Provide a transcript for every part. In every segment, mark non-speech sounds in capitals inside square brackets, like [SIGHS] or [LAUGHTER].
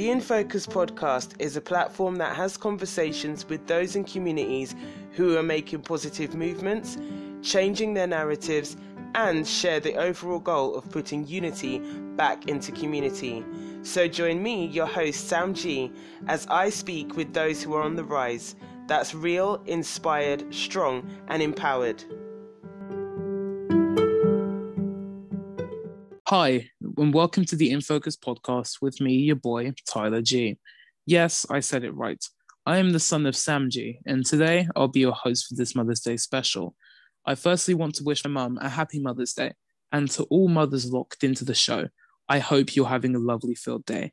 The In Focus podcast is a platform that has conversations with those in communities who are making positive movements, changing their narratives, and share the overall goal of putting unity back into community. So join me, your host Sam G, as I speak with those who are on the rise. That's real, inspired, strong, and empowered. Hi, and welcome to the In Focus podcast with me, your boy, Tyler G. Yes, I said it right. I am the son of Sam G, and today I'll be your host for this Mother's Day special. I firstly want to wish my mum a happy Mother's Day, and to all mothers locked into the show, I hope you're having a lovely filled day.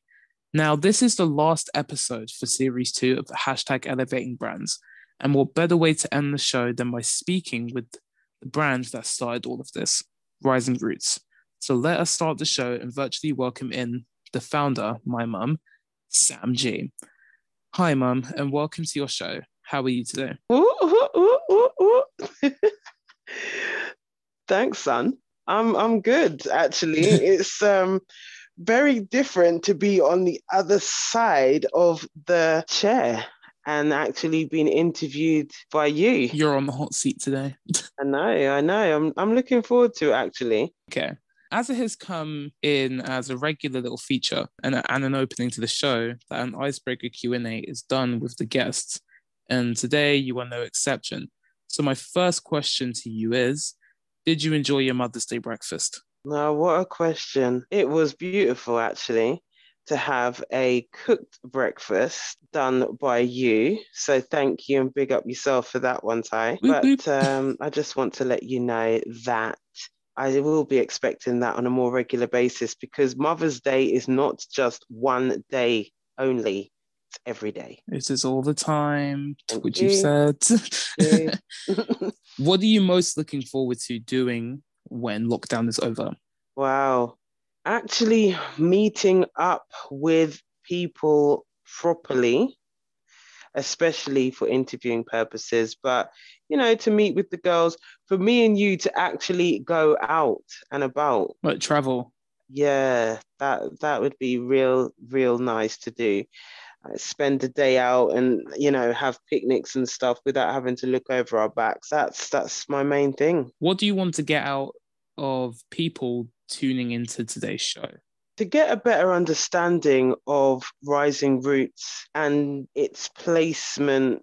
Now, this is the last episode for series two of hashtag elevating brands, and what better way to end the show than by speaking with the brand that started all of this, Rising Rootz. So let us start the show and virtually welcome in the founder, my mum, Sam G. Hi, mum, and welcome to your show. How are you today? Ooh, ooh, ooh, Thanks, son. I'm I'm good actually. [LAUGHS] it's um very different to be on the other side of the chair and actually being interviewed by you. You're on the hot seat today. [LAUGHS] I know, I know. I'm I'm looking forward to it actually. Okay. As it has come in as a regular little feature and, and an opening to the show, that an icebreaker Q&A is done with the guests. And today you are no exception. So my first question to you is, did you enjoy your Mother's Day breakfast? No, what a question. It was beautiful, actually, to have a cooked breakfast done by you. So thank you and big up yourself for that one, Ty. But um, I just want to let you know that I will be expecting that on a more regular basis because Mother's Day is not just one day only every day. It is all the time. Thank what you. have said. [LAUGHS] what are you most looking forward to doing when lockdown is over? Wow. Actually, meeting up with people properly, especially for interviewing purposes, but you know, to meet with the girls, for me and you to actually go out and about. Like travel. Yeah, that that would be real, real nice to do. Uh, spend a day out and you know have picnics and stuff without having to look over our backs. That's that's my main thing. What do you want to get out of people tuning into today's show to get a better understanding of Rising Rootz and its placement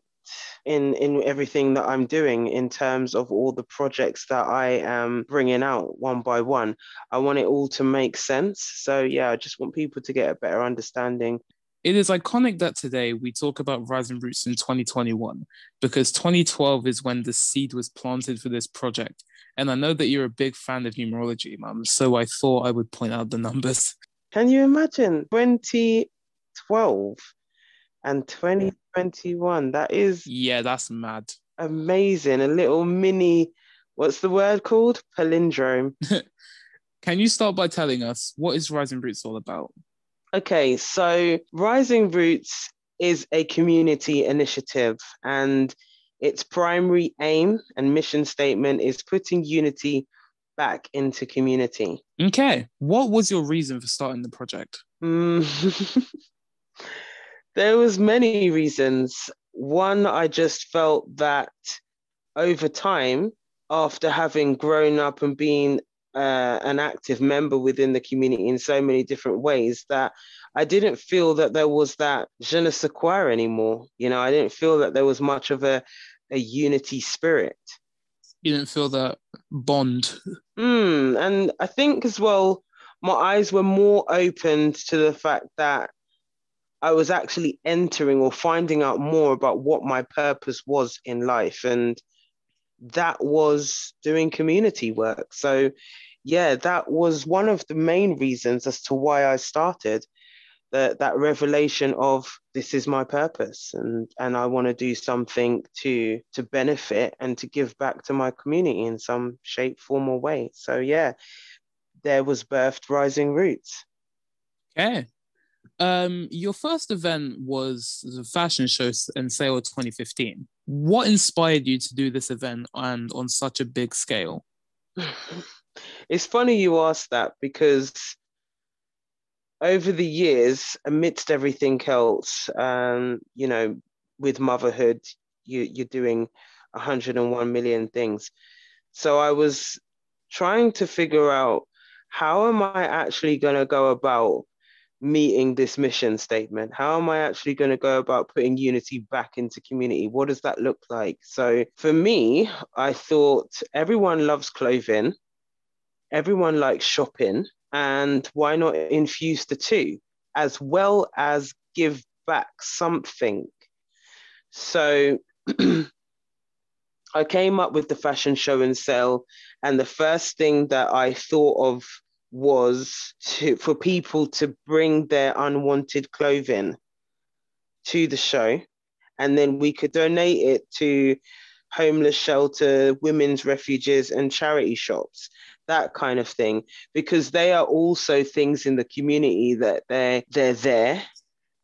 in in everything that I'm doing in terms of all the projects that I am bringing out one by one. I want it all to make sense. So yeah, I just want people to get a better understanding it is iconic that today we talk about Rising Rootz in 2021 because 2012 is when the seed was planted for this project. And I know that you're a big fan of numerology, Mum, so I thought I would point out the numbers. Can you imagine 2012 and 2021? That is. Yeah, that's mad. Amazing. A little mini, what's the word called? Palindrome. [LAUGHS] Can you start by telling us what is Rising Rootz all about? Okay, so Rising Rootz is a community initiative and its primary aim and mission statement is putting unity back into community. Okay, what was your reason for starting the project? Mm. [LAUGHS] there was many reasons. One, I just felt that over time, after having grown up and been uh, an active member within the community in so many different ways that I didn't feel that there was that je ne sais quoi anymore. You know, I didn't feel that there was much of a, a unity spirit. You didn't feel that bond. Mm, and I think as well, my eyes were more opened to the fact that I was actually entering or finding out more about what my purpose was in life. And that was doing community work. So, yeah, that was one of the main reasons as to why I started that that revelation of this is my purpose and and I want to do something to to benefit and to give back to my community in some shape, form, or way. So yeah, there was birthed Rising Rootz. Okay. Um, your first event was the fashion show in Sale 2015. What inspired you to do this event and on such a big scale? [LAUGHS] it's funny you asked that because over the years, amidst everything else, um, you know, with motherhood, you, you're doing 101 million things. So I was trying to figure out how am I actually going to go about meeting this mission statement? How am I actually going to go about putting unity back into community? What does that look like? So for me, I thought everyone loves clothing, everyone likes shopping, and why not infuse the two as well as give back something? So [CLEARS THROAT] I came up with the fashion show and sell, and the first thing that I thought of was to for people to bring their unwanted clothing to the show, and then we could donate it to homeless shelter, women's refuges, and charity shops, that kind of thing, because they are also things in the community that they're they're there.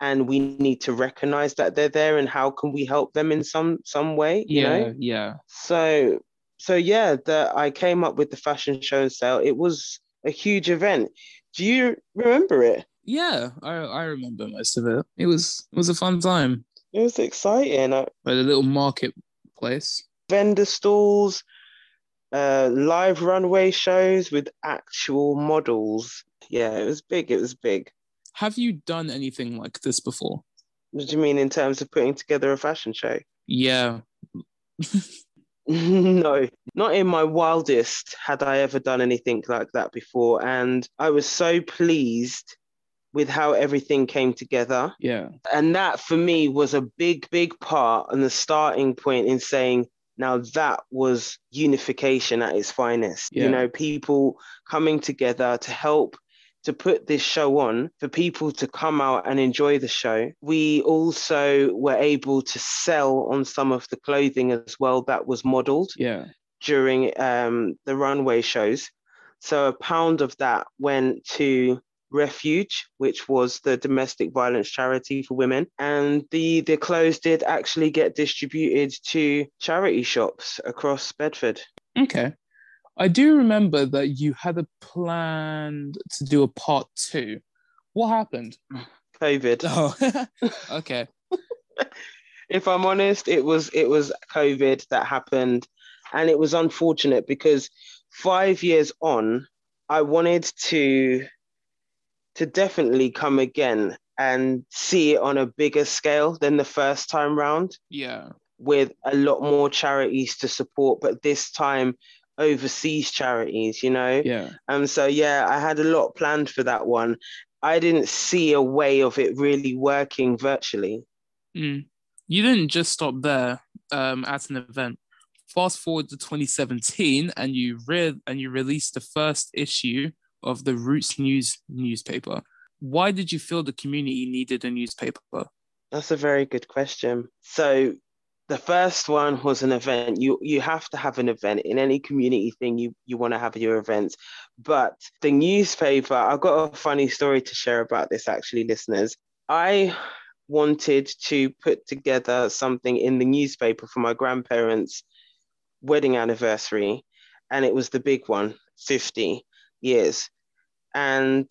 And we need to recognize that they're there and how can we help them in some some way you yeah, know? yeah. so so yeah that i came up with the fashion show and sale. It was a huge event do you remember it Yeah, I I remember most of it. It was it was a fun time. it was exciting uh, At a little marketplace. vendor stalls uh live runway shows with actual models yeah it was big it was big Have you done anything like this before? what do you mean in terms of putting together a fashion show Yeah. [LAUGHS] [LAUGHS] no, not in my wildest had I ever done anything like that before. And I was so pleased with how everything came together. Yeah. And that for me was a big, big part and the starting point in saying, now that was unification at its finest. Yeah. You know, people coming together to help to put this show on for people to come out and enjoy the show. We also were able to sell on some of the clothing as well that was modeled Yeah. during um, the runway shows. So a pound of that went to Refuge, which was the domestic violence charity for women, and the the clothes did actually get distributed to charity shops across Bedford. Okay. I do remember that you had a plan to do a part two. What happened? COVID. Oh, [LAUGHS] okay. [LAUGHS] if I'm honest, it was it was COVID that happened, and it was unfortunate because five years on, I wanted to to definitely come again and see it on a bigger scale than the first time round Yeah. with a lot more charities to support, but this time overseas charities, you know? Yeah. Um, so yeah, I had a lot planned for that one. I didn't see a way of it really working virtually. Mm. You didn't just stop there um, at an event. Fast forward to 2017, and you read and you released the first issue of the Roots News newspaper. Why did you feel the community needed a newspaper? That's a very good question. So the first one was an event. You you have to have an event in any community thing. You you want to have your events, but the newspaper. I've got a funny story to share about this. Actually, listeners, I wanted to put together something in the newspaper for my grandparents' wedding anniversary, and it was the big one, 50 years. And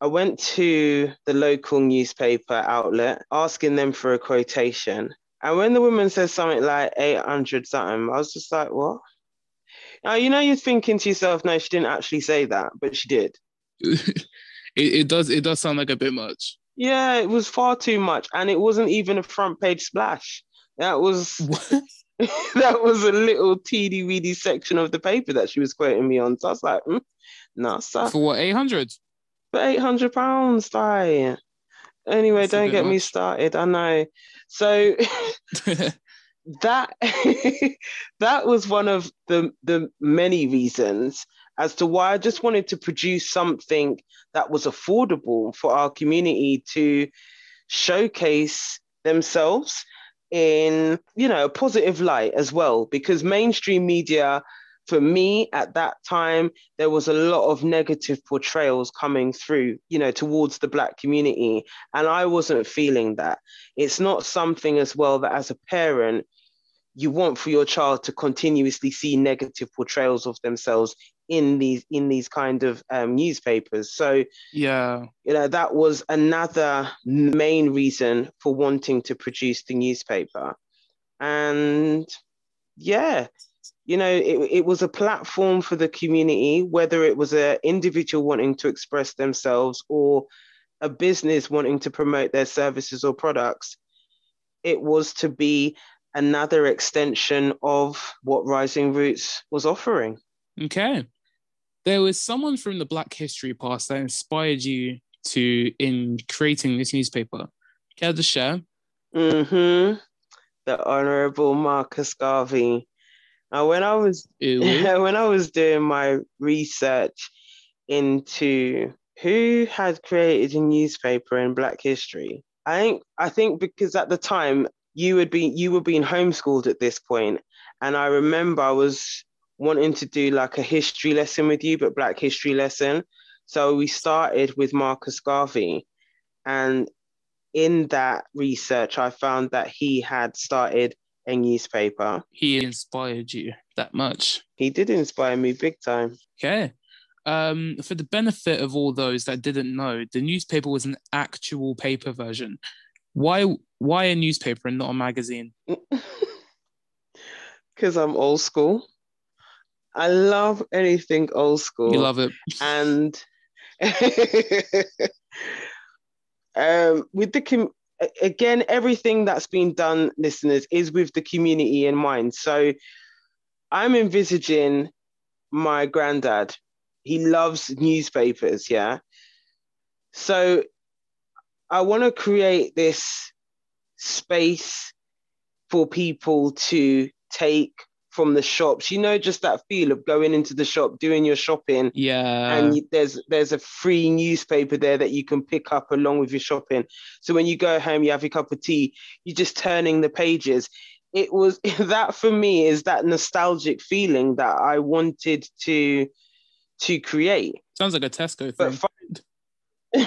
I went to the local newspaper outlet asking them for a quotation. And when the woman says something like 800 something, I was just like, what? Now, you know, you're thinking to yourself, no, she didn't actually say that, but she did. [LAUGHS] it, it does it does sound like a bit much. Yeah, it was far too much. And it wasn't even a front page splash. That was [LAUGHS] [LAUGHS] that was a little teeny weedy section of the paper that she was quoting me on. So I was like, mm, no, sir. For what, 800? For 800 pounds, die. Anyway, That's don't get me started. I know. So [LAUGHS] [LAUGHS] that [LAUGHS] that was one of the the many reasons as to why I just wanted to produce something that was affordable for our community to showcase themselves in you know a positive light as well because mainstream media for me at that time there was a lot of negative portrayals coming through you know towards the black community and i wasn't feeling that it's not something as well that as a parent you want for your child to continuously see negative portrayals of themselves in these in these kind of um, newspapers. So Yeah. you know that was another main reason for wanting to produce the newspaper, and yeah, you know it, it was a platform for the community, whether it was an individual wanting to express themselves or a business wanting to promote their services or products. It was to be another extension of what Rising Rootz was offering. Okay. There was someone from the Black History past that inspired you to in creating this newspaper. Care to share? hmm The Honorable Marcus Garvey. Now, when I was [LAUGHS] when I was doing my research into who had created a newspaper in Black history, I think I think because at the time you would be you were being homeschooled at this point, and I remember I was wanting to do like a history lesson with you, but Black history lesson. So we started with Marcus Garvey, and in that research, I found that he had started a newspaper. he inspired you that much. He did inspire me big time. Okay. Um, for the benefit of all those that didn't know, the newspaper was an actual paper version. Why why a newspaper and not a magazine? [LAUGHS] Because I'm old school. I love anything old school. You love it. and [LAUGHS] um, with the com- again, everything that's been done, listeners, is with the community in mind. So I'm envisaging my granddad. He loves newspapers, yeah. So I want to create this space for people to take from the shops. You know, just that feel of going into the shop, doing your shopping, Yeah. and you- there's there's a free newspaper there that you can pick up along with your shopping. So when you go home, you have your cup of tea, you're just turning the pages. It was [LAUGHS] that for me is that nostalgic feeling that I wanted to to create. Sounds like a Tesco But thing. fun- [LAUGHS]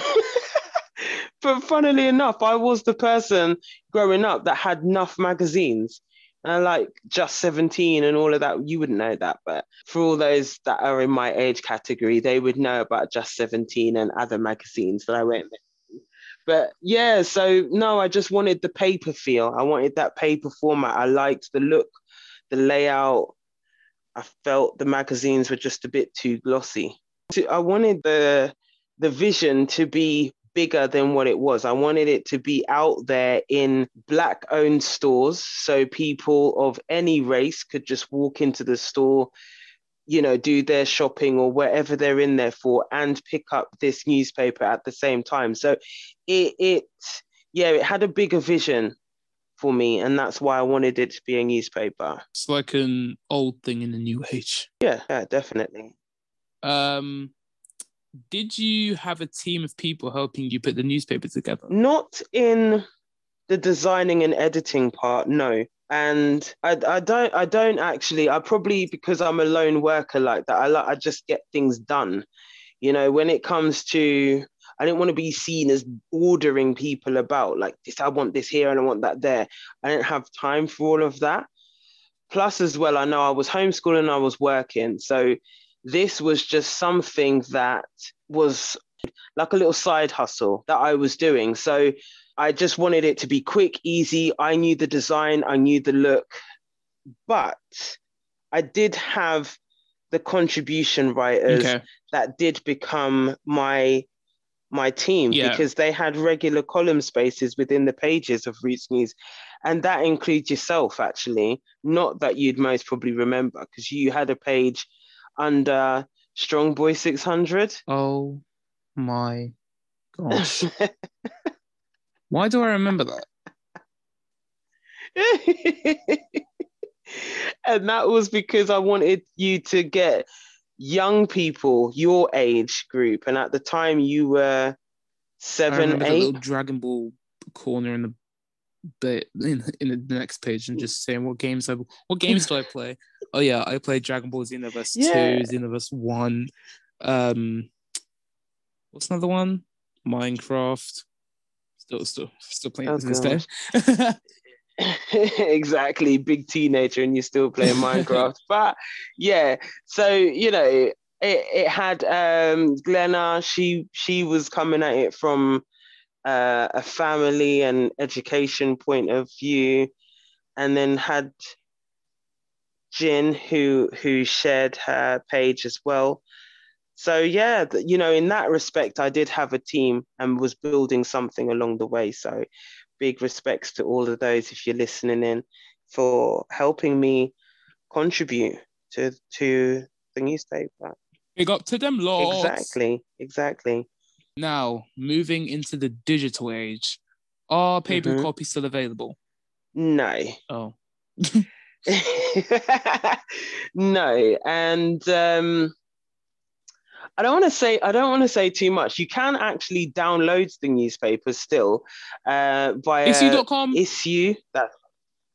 but funnily enough, I was the person growing up that had enough magazines. And like just 17 and all of that. You wouldn't know that, but for all those that are in my age category, they would know about just 17 and other magazines that I went. But yeah, so no, I just wanted the paper feel. I wanted that paper format. I liked the look, the layout. I felt the magazines were just a bit too glossy. I wanted the the vision to be bigger than what it was. I wanted it to be out there in black owned stores so people of any race could just walk into the store, you know, do their shopping or whatever they're in there for and pick up this newspaper at the same time. So it it yeah, it had a bigger vision for me and that's why I wanted it to be a newspaper. It's like an old thing in the new age. Yeah, yeah, definitely. Um, did you have a team of people helping you put the newspaper together? Not in the designing and editing part, no. And I, I don't I don't actually I probably because I'm a lone worker like that I like I just get things done. You know, when it comes to I didn't want to be seen as ordering people about like this I want this here and I want that there. I didn't have time for all of that. Plus as well I know I was homeschooling I was working. So this was just something that was like a little side hustle that I was doing. So I just wanted it to be quick, easy. I knew the design, I knew the look, but I did have the contribution writers Okay. that did become my my team Yeah. because they had regular column spaces within the pages of Roots News. And that includes yourself, actually. Not that you'd most probably remember, because you had a page under Strong Boy 600. Oh my gosh. [LAUGHS] Why do I remember that? [LAUGHS] and that was because I wanted you to get young people your age group. And at the time, you were seven, the eight. little Dragon Ball corner in the bit in, in the next page and just saying what games I what [LAUGHS] games do I play? Oh yeah, I play Dragon Ball Xenoverse Yeah. two, Xenoverse one. Um, what's another one? Minecraft. Still, still, still playing Oh, this day. [LAUGHS] [LAUGHS] exactly, big teenager, and you're still playing Minecraft. but yeah, so you know, it, it had um, Glenna. She she was coming at it from uh, a family and education point of view, and then had Jin who who shared her page as well. So yeah, you know, in that respect, I did have a team and was building something along the way. So big respects to all of those if you're listening in for helping me contribute to to the newspaper. Big up to them, Lord. Exactly, exactly. Now, moving into the digital age, are paper Mhm. copies still available? No, Oh, [LAUGHS] no, and um, I don't want to say I don't want to say too much. You can actually download the newspaper still uh, via issuu.com. issue. That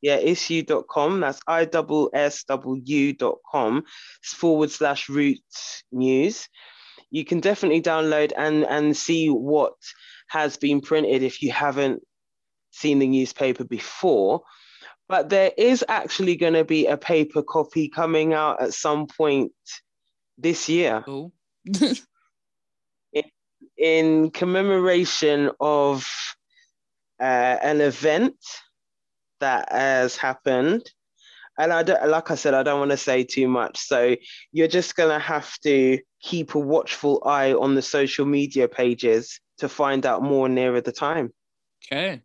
yeah, issuu.com. That's i double s dot com forward slash roots news. You can definitely download and and see what has been printed if you haven't seen the newspaper before. But there is actually going to be a paper copy coming out at some point this year Oh. [LAUGHS] in commemoration of uh, an event that has happened. And I don't, like I said, I don't want to say too much. So you're just going to have to keep a watchful eye on the social media pages to find out more nearer the time. Okay.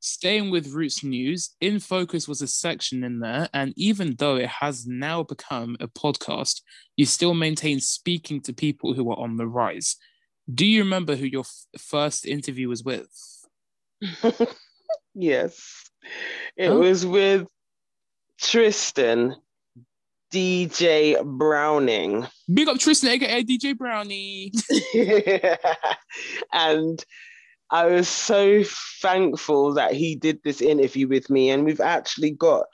Staying with Roots News, In Focus was a section in there, and even though it has now become a podcast, you still maintain speaking to people who are on the rise. Do you remember who your f- first interview was with? [LAUGHS] yes. It Huh? was with Tristan DJ Browning. Big up Tristan, aka DJ Brownie. [LAUGHS] [LAUGHS] and I was so thankful that he did this interview with me. And we've actually got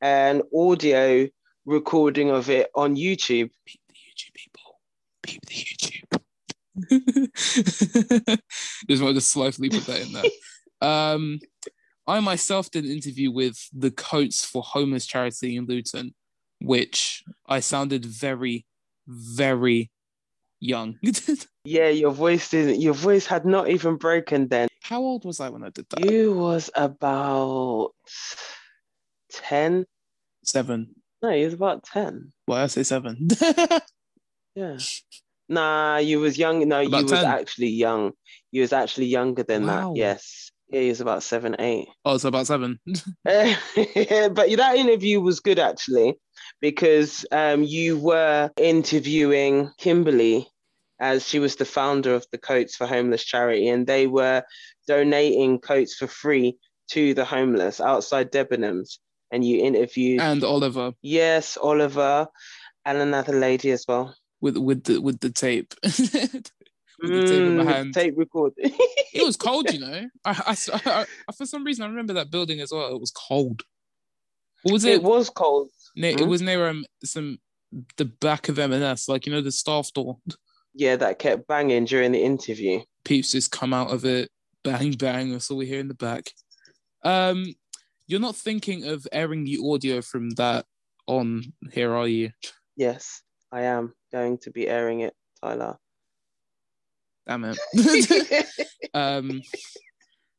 an audio recording of it on YouTube. Peep the YouTube people. Peep the YouTube. [LAUGHS] Just wanted to slightly put that in there. Um, I myself did an interview with the Coats for Homeless Charity in Luton, which I sounded very, very young. [LAUGHS] Yeah, your voice didn't your voice had not even broken then. How old was I when I did that? You was about 10. Seven. No, you was about 10. Why I say seven? [LAUGHS] Yeah. Nah, you was young. No, About you was actually young. You was actually younger than Wow. that. Yes. Yeah, he was about seven, eight. oh, it's about seven. [LAUGHS] [LAUGHS] but that interview was good actually, because um, you were interviewing Kimberly as she was the founder of the Coats for Homeless charity, and they were donating coats for free to the homeless outside Debenhams. And you interviewed, and Oliver yes, Oliver, and another lady as well. with with the with the tape. [LAUGHS] with the tape in my Mm, hand. tape record. [LAUGHS] It was cold, you [LAUGHS] know. I, I, I- I- for some reason I remember that building as well. It was cold. What was it? it was cold. Ne- It was near um some the back of M&S, like you know the staff door. Yeah, that kept banging during the interview. Peeps just come out of it, bang bang. That's all we hear in the back. Um, you're not thinking of airing the audio from that on here, are you? Yes, I am going to be airing it, Tyler. Damn it. [LAUGHS] [LAUGHS] um,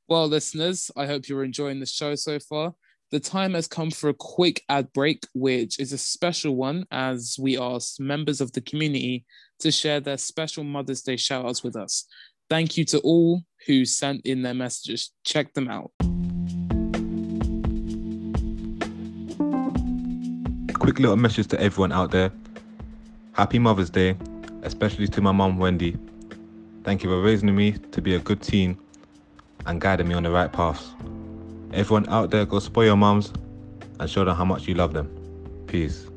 well, listeners, I hope you're enjoying the show so far. The time has come for a quick ad break, which is a special one as we ask members of the community to share their special Mother's Day shout outs with us. Thank you to all who sent in their messages. Check them out. quick little message to everyone out there. Happy Mother's Day, especially to my mum Wendy. Thank you for raising me to be a good teen and guiding me on the right paths. Everyone out there, go spoil your mums and show them how much you love them. Peace.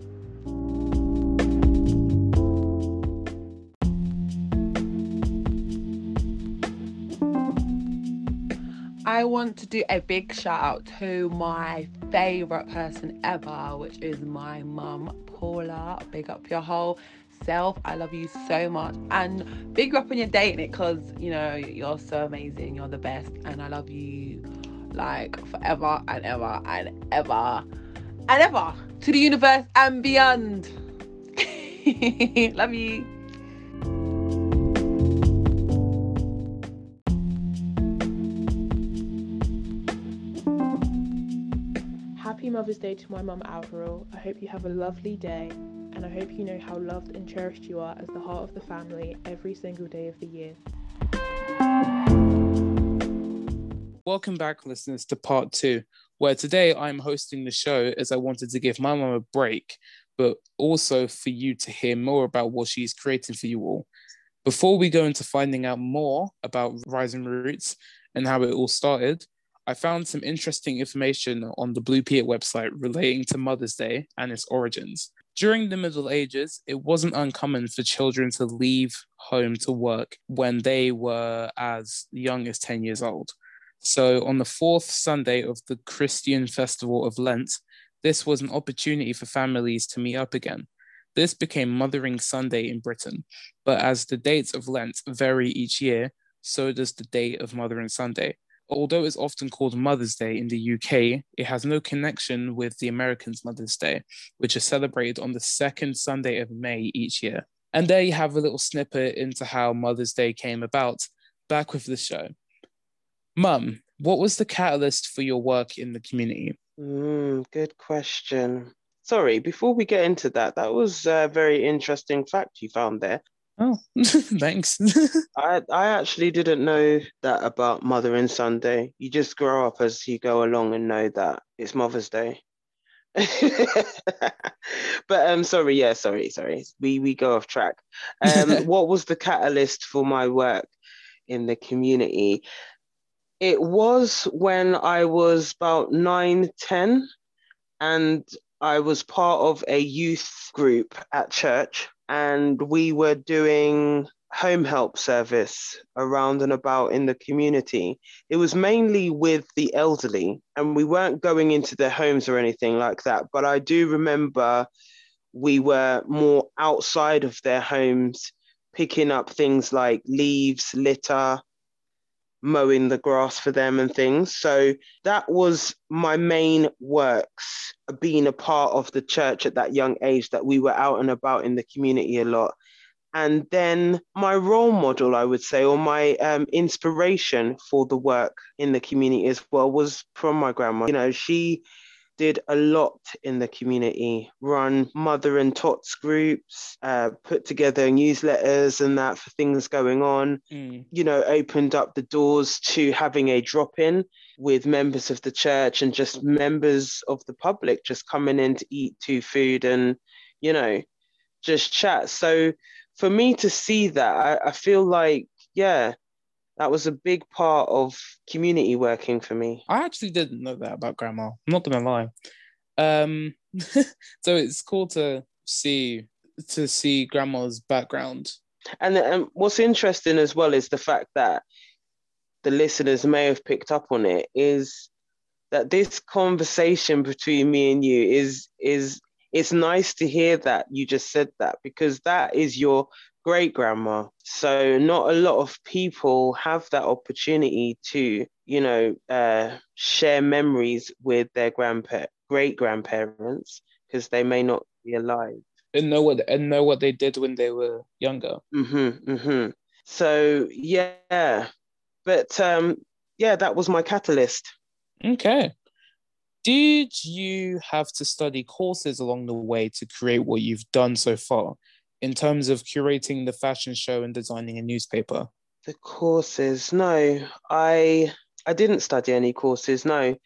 I want to do a big shout out to my favorite person ever, which is my mum, Paula. Big up your whole yourself. I love you so much. And big up on your dating it because, you know, you're so amazing. You're the best. And I love you like forever and ever and ever and ever to the universe and beyond. [LAUGHS] love you. Happy Mother's Day to my mum, Avril. I hope you have a lovely day and I hope you know how loved and cherished you are as the heart of the family every single day of the year. Welcome back, listeners, to part two, where today I'm hosting the show as I wanted to give my mum a break, but also for you to hear more about what she's creating for you all. Before we go into finding out more about Rising Rootz and how it all started, I found some interesting information on the Blue Peter website relating to Mother's Day and its origins. During the Middle Ages, it wasn't uncommon for children to leave home to work when they were as young as 10 years old. So, on the fourth Sunday of the Christian festival of Lent, this was an opportunity for families to meet up again. This became Mothering Sunday in Britain, but as the dates of Lent vary each year, so does the date of Mothering Sunday. Although it's often called Mother's Day in the UK, it has no connection with the Americans' Mother's Day, which is celebrated on the second Sunday of May each year. And there you have a little snippet into how Mother's Day came about. Back with the show. Mum, what was the catalyst for your work in the community? Mm, good question. Sorry, before we get into that, that was a very interesting fact you found there. Oh, [LAUGHS] thanks. [LAUGHS] I I actually didn't know that about Mother Mothering Sunday. You just grow up as you go along and know that it's Mother's Day. [LAUGHS] but um sorry, yeah, sorry, sorry. We we go off track. Um what was the catalyst for my work in the community? It was when I was about nine, ten, and I was part of a youth group at church and we were doing home help service around and about in the community. It was mainly with the elderly, and we weren't going into their homes or anything like that. But I do remember we were more outside of their homes, picking up things like leaves, litter, mowing the grass for them and things. So that was my main works, being a part of the church at that young age, that we were out and about in the community a lot. And then my role model, I would say, or my um, inspiration for the work in the community as well was from my grandma. You know, she did a lot in the community, run mother and tots groups, uh, put together newsletters and that for things going on, mm. you know, opened up the doors to having a drop in with members of the church and just members of the public just coming in to eat to food and, you know, just chat. So for me to see that, I, I feel like, yeah, that was a big part of community working for me. I actually didn't know that about grandma. I'm not gonna lie. Um, [LAUGHS] so it's cool to see to see grandma's background. And, and what's interesting as well is the fact that the listeners may have picked up on it is that this conversation between me and you is is it's nice to hear that you just said that because that is your great grandma. So not a lot of people have that opportunity to, you know, uh, share memories with their grandpa great grandparents because they may not be alive. And know what and know what they did when they were younger. Mm-hmm. Mm-hmm. So yeah. But um yeah, that was my catalyst. Okay. Did you have to study courses along the way to create what you've done so far? In terms of curating the fashion show and designing a newspaper? The courses, no, I I didn't study any courses. No,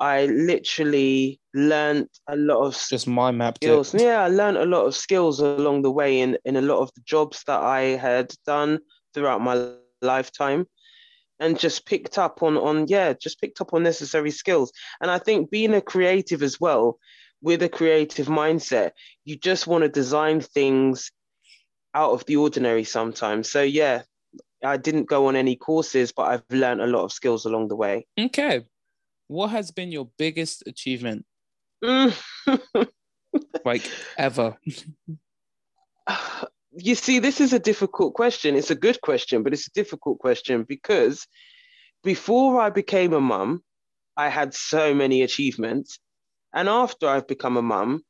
I literally learned a lot of just my map skills. It. Yeah, I learned a lot of skills along the way in in a lot of the jobs that I had done throughout my lifetime and just picked up on on yeah just picked up on necessary skills and i think being a creative as well with a creative mindset you just want to design things out of the ordinary sometimes. So yeah, I didn't go on any courses, but I've learned a lot of skills along the way. Okay. What has been your biggest achievement? Mm. [LAUGHS] like ever? [SIGHS] You see, this is a difficult question. It's a good question, but it's a difficult question because before I became a mum, I had so many achievements. And after I've become a mum,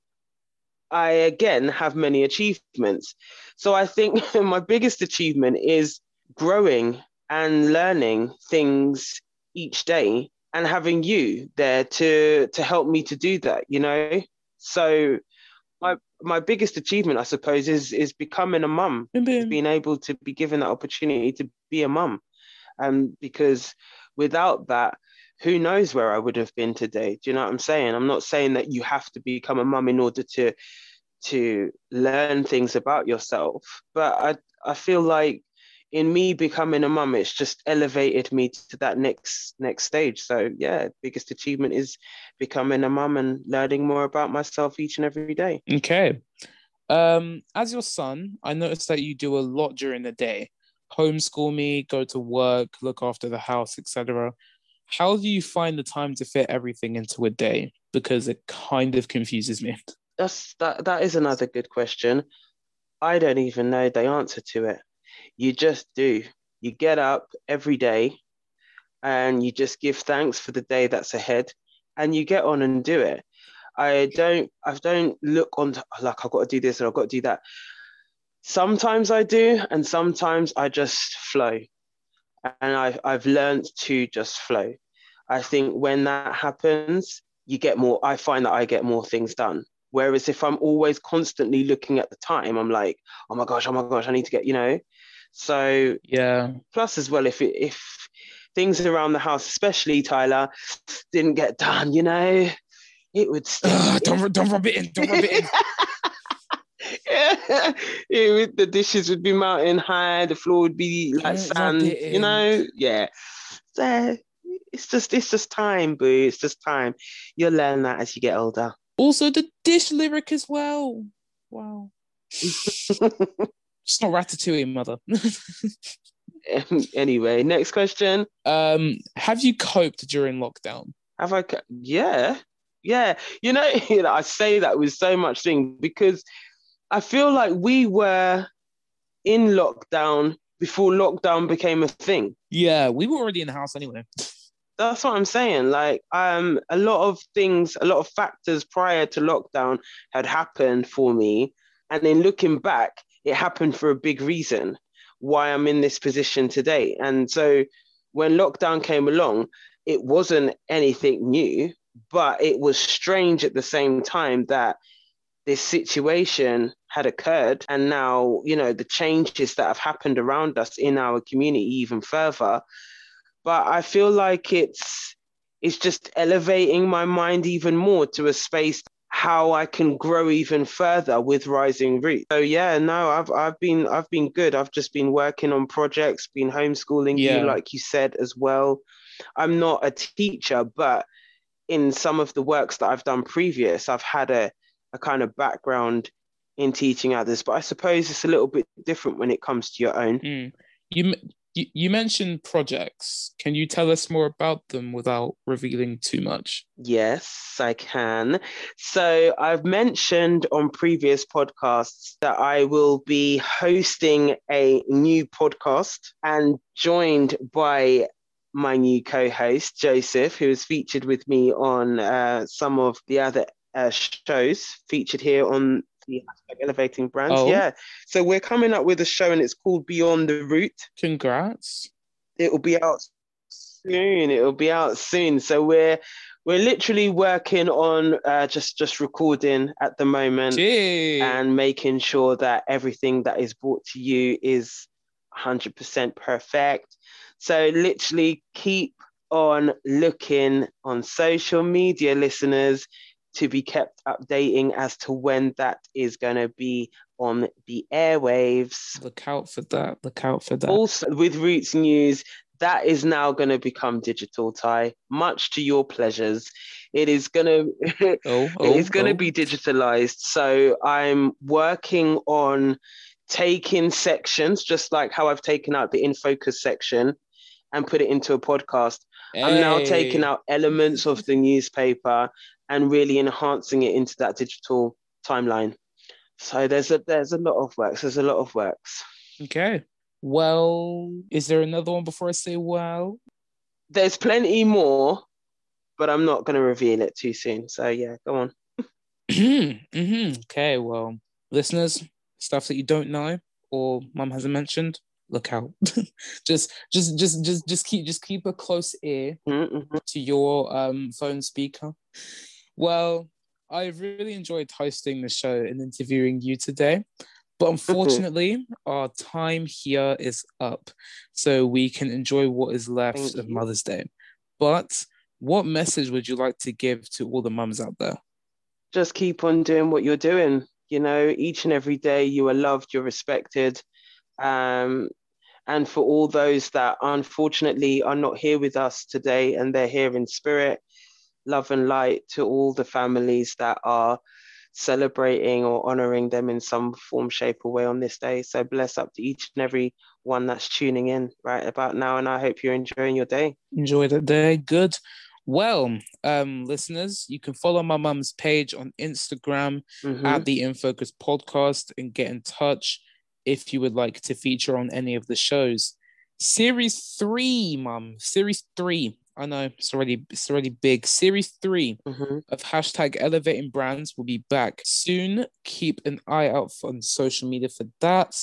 I again have many achievements. So I think [LAUGHS] my biggest achievement is growing and learning things each day and having you there to to help me to do that you know? So my my biggest achievement i suppose is is becoming a mum mm-hmm. being able to be given that opportunity to be a mum. And because without that who knows where i would have been today do you know what i'm saying i'm not saying that you have to become a mum in order to to learn things about yourself but i i feel like in me becoming a mum, it's just elevated me to that next next stage. So yeah, biggest achievement is becoming a mum and learning more about myself each and every day. Okay. Um, as your son, I noticed that you do a lot during the day. Homeschool me, go to work, look after the house, etc. How do you find the time to fit everything into a day? Because it kind of confuses me. [LAUGHS] That's that that is another good question. I don't even know the answer to it you just do. You get up every day and you just give thanks for the day that's ahead and you get on and do it. I don't I don't look on to, like I've got to do this or I've got to do that. Sometimes I do, and sometimes I just flow. And I've I've learned to just flow. I think when that happens, you get more, I find that I get more things done. Whereas if I'm always constantly looking at the time, I'm like, oh my gosh, oh my gosh, I need to get, you know, so yeah. Plus, as well, if if things around the house, especially Tyler, didn't get done, you know, it would. Ugh, don't don't rub it in. Don't rub it in. [LAUGHS] [LAUGHS] yeah, it, the dishes would be mountain high. The floor would be like sand. You know, yeah. So it's just it's just time, boo. It's just time. You'll learn that as you get older. Also, the dish lyric as well. Wow. [LAUGHS] It's not ratatouille, mother. anyway, next question. Um, have you coped during lockdown? Have I? Co- yeah, yeah. You know, you [LAUGHS] know, I say that with so much thing because I feel like we were in lockdown before lockdown became a thing. Yeah, we were already in the house anyway. [LAUGHS] That's what I'm saying. Like, um, a lot of things, a lot of factors prior to lockdown had happened for me, and then looking back, it happened for a big reason why I'm in this position today. And so when lockdown came along, it wasn't anything new, but it was strange at the same time that this situation had occurred and now you know the changes that have happened around us in our community even further but i feel like it's it's just elevating my mind even more to a space how I can grow even further with Rising Root. So yeah, no, I've I've been I've been good. I've just been working on projects, been homeschooling yeah. you, like you said as well. I'm not a teacher, but in some of the works that I've done previous, I've had a, a kind of background in teaching others. But I suppose it's a little bit different when it comes to your own. Mm. You you, you mentioned projects. Can you tell us more about them without revealing too much? Yes, I can. So, I've mentioned on previous podcasts that I will be hosting a new podcast and joined by my new co host, Joseph, who featured with me on uh, some of the other uh, shows featured here on the elevating brands. Oh. Yeah. So we're coming up with a show and it's called Beyond the Root. Congrats. It will be out soon. It will be out soon. So we're we're literally working on uh, just just recording at the moment Gee. and making sure that everything that is brought to you is 100% perfect. So literally keep on looking on social media, listeners to be kept updating as to when that is going to be on the airwaves. Look out for that. Look out for that. Also, with Roots News, that is now going to become digital, Ty, much to your pleasures. It is going to oh, oh, it is oh, going to oh. be digitalized. So I'm working on taking sections, just like how I've taken out the in focus section and put it into a podcast. Hey. I'm now taking out elements of the newspaper and really enhancing it into that digital timeline. So there's a there's a lot of works. There's a lot of works. Okay. Well, is there another one before I say well? There's plenty more, but I'm not going to reveal it too soon. So yeah, go on. mm-hmm. Okay. Well, listeners, stuff that you don't know or mum hasn't mentioned, look out. [LAUGHS] just just just just just keep just keep a close ear Mm-hmm. to your um phone speaker. Well, I've really enjoyed hosting the show and interviewing you today. But unfortunately, our time here is up. So we can enjoy what is left Thank of you. Mother's Day. But what message would you like to give to all the mums out there? Just keep on doing what you're doing. You know, each and every day you are loved, you're respected. Um, and for all those that unfortunately are not here with us today and they're here in spirit, love and light to all the families that are celebrating or honoring them in some form, shape, or way on this day. So bless up to each and every one that's tuning in right about now. And I hope you're enjoying your day. Enjoy the day. Good. Well, um, listeners, you can follow my mum's page on Instagram Mhm. at the Infocus podcast and get in touch if you would like to feature on any of the shows. Series three, mum. Series three. I know it's already it's already big. Series three Mhm. of hashtag elevating brands will be back soon. Keep an eye out on social media for that.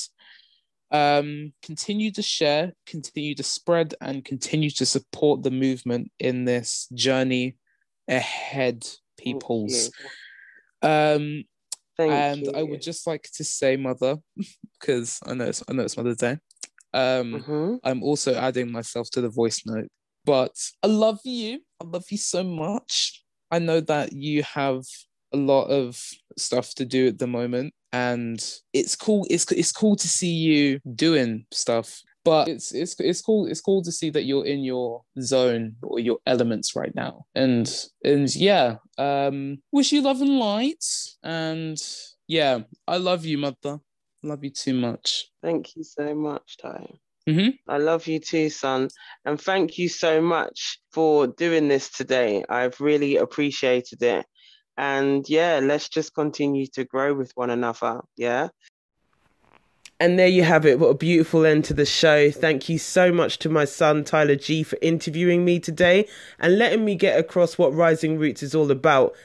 Um, continue to share, continue to spread, and continue to support the movement in this journey ahead, peoples. Um, Thank and you. I would just like to say, Mother, [LAUGHS] because I know it's I know it's Mother's Day. Um, Mhm. I'm also adding myself to the voice note. But I love you. I love you so much. I know that you have a lot of stuff to do at the moment, and it's cool. It's it's cool to see you doing stuff. But it's it's it's cool. It's cool to see that you're in your zone or your elements right now. And and yeah, um, wish you love and light. And yeah, I love you, mother. Love you too much. Thank you so much, Ty. Mhm. I love you too, son. And thank you so much for doing this today. I've really appreciated it. And yeah, let's just continue to grow with one another. Yeah. And there you have it. What a beautiful end to the show. Thank you so much to my son, Tyler G, for interviewing me today and letting me get across what Rising Rootz is all about.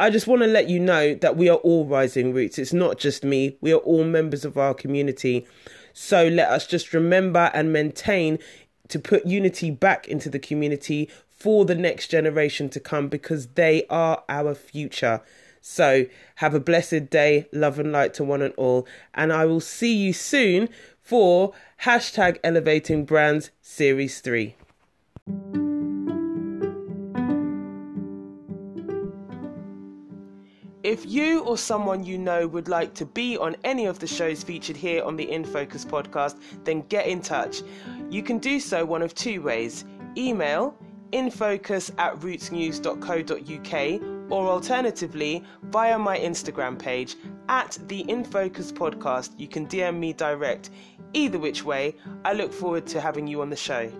I just want to let you know that we are all Rising Rootz. It's not just me, we are all members of our community. So let us just remember and maintain to put unity back into the community for the next generation to come because they are our future. So have a blessed day, love and light to one and all. And I will see you soon for hashtag elevating brands series three. If you or someone you know would like to be on any of the shows featured here on the In Focus podcast, then get in touch. You can do so one of two ways email infocus at rootsnews.co.uk or alternatively via my Instagram page at the Infocus podcast. You can DM me direct. Either which way, I look forward to having you on the show.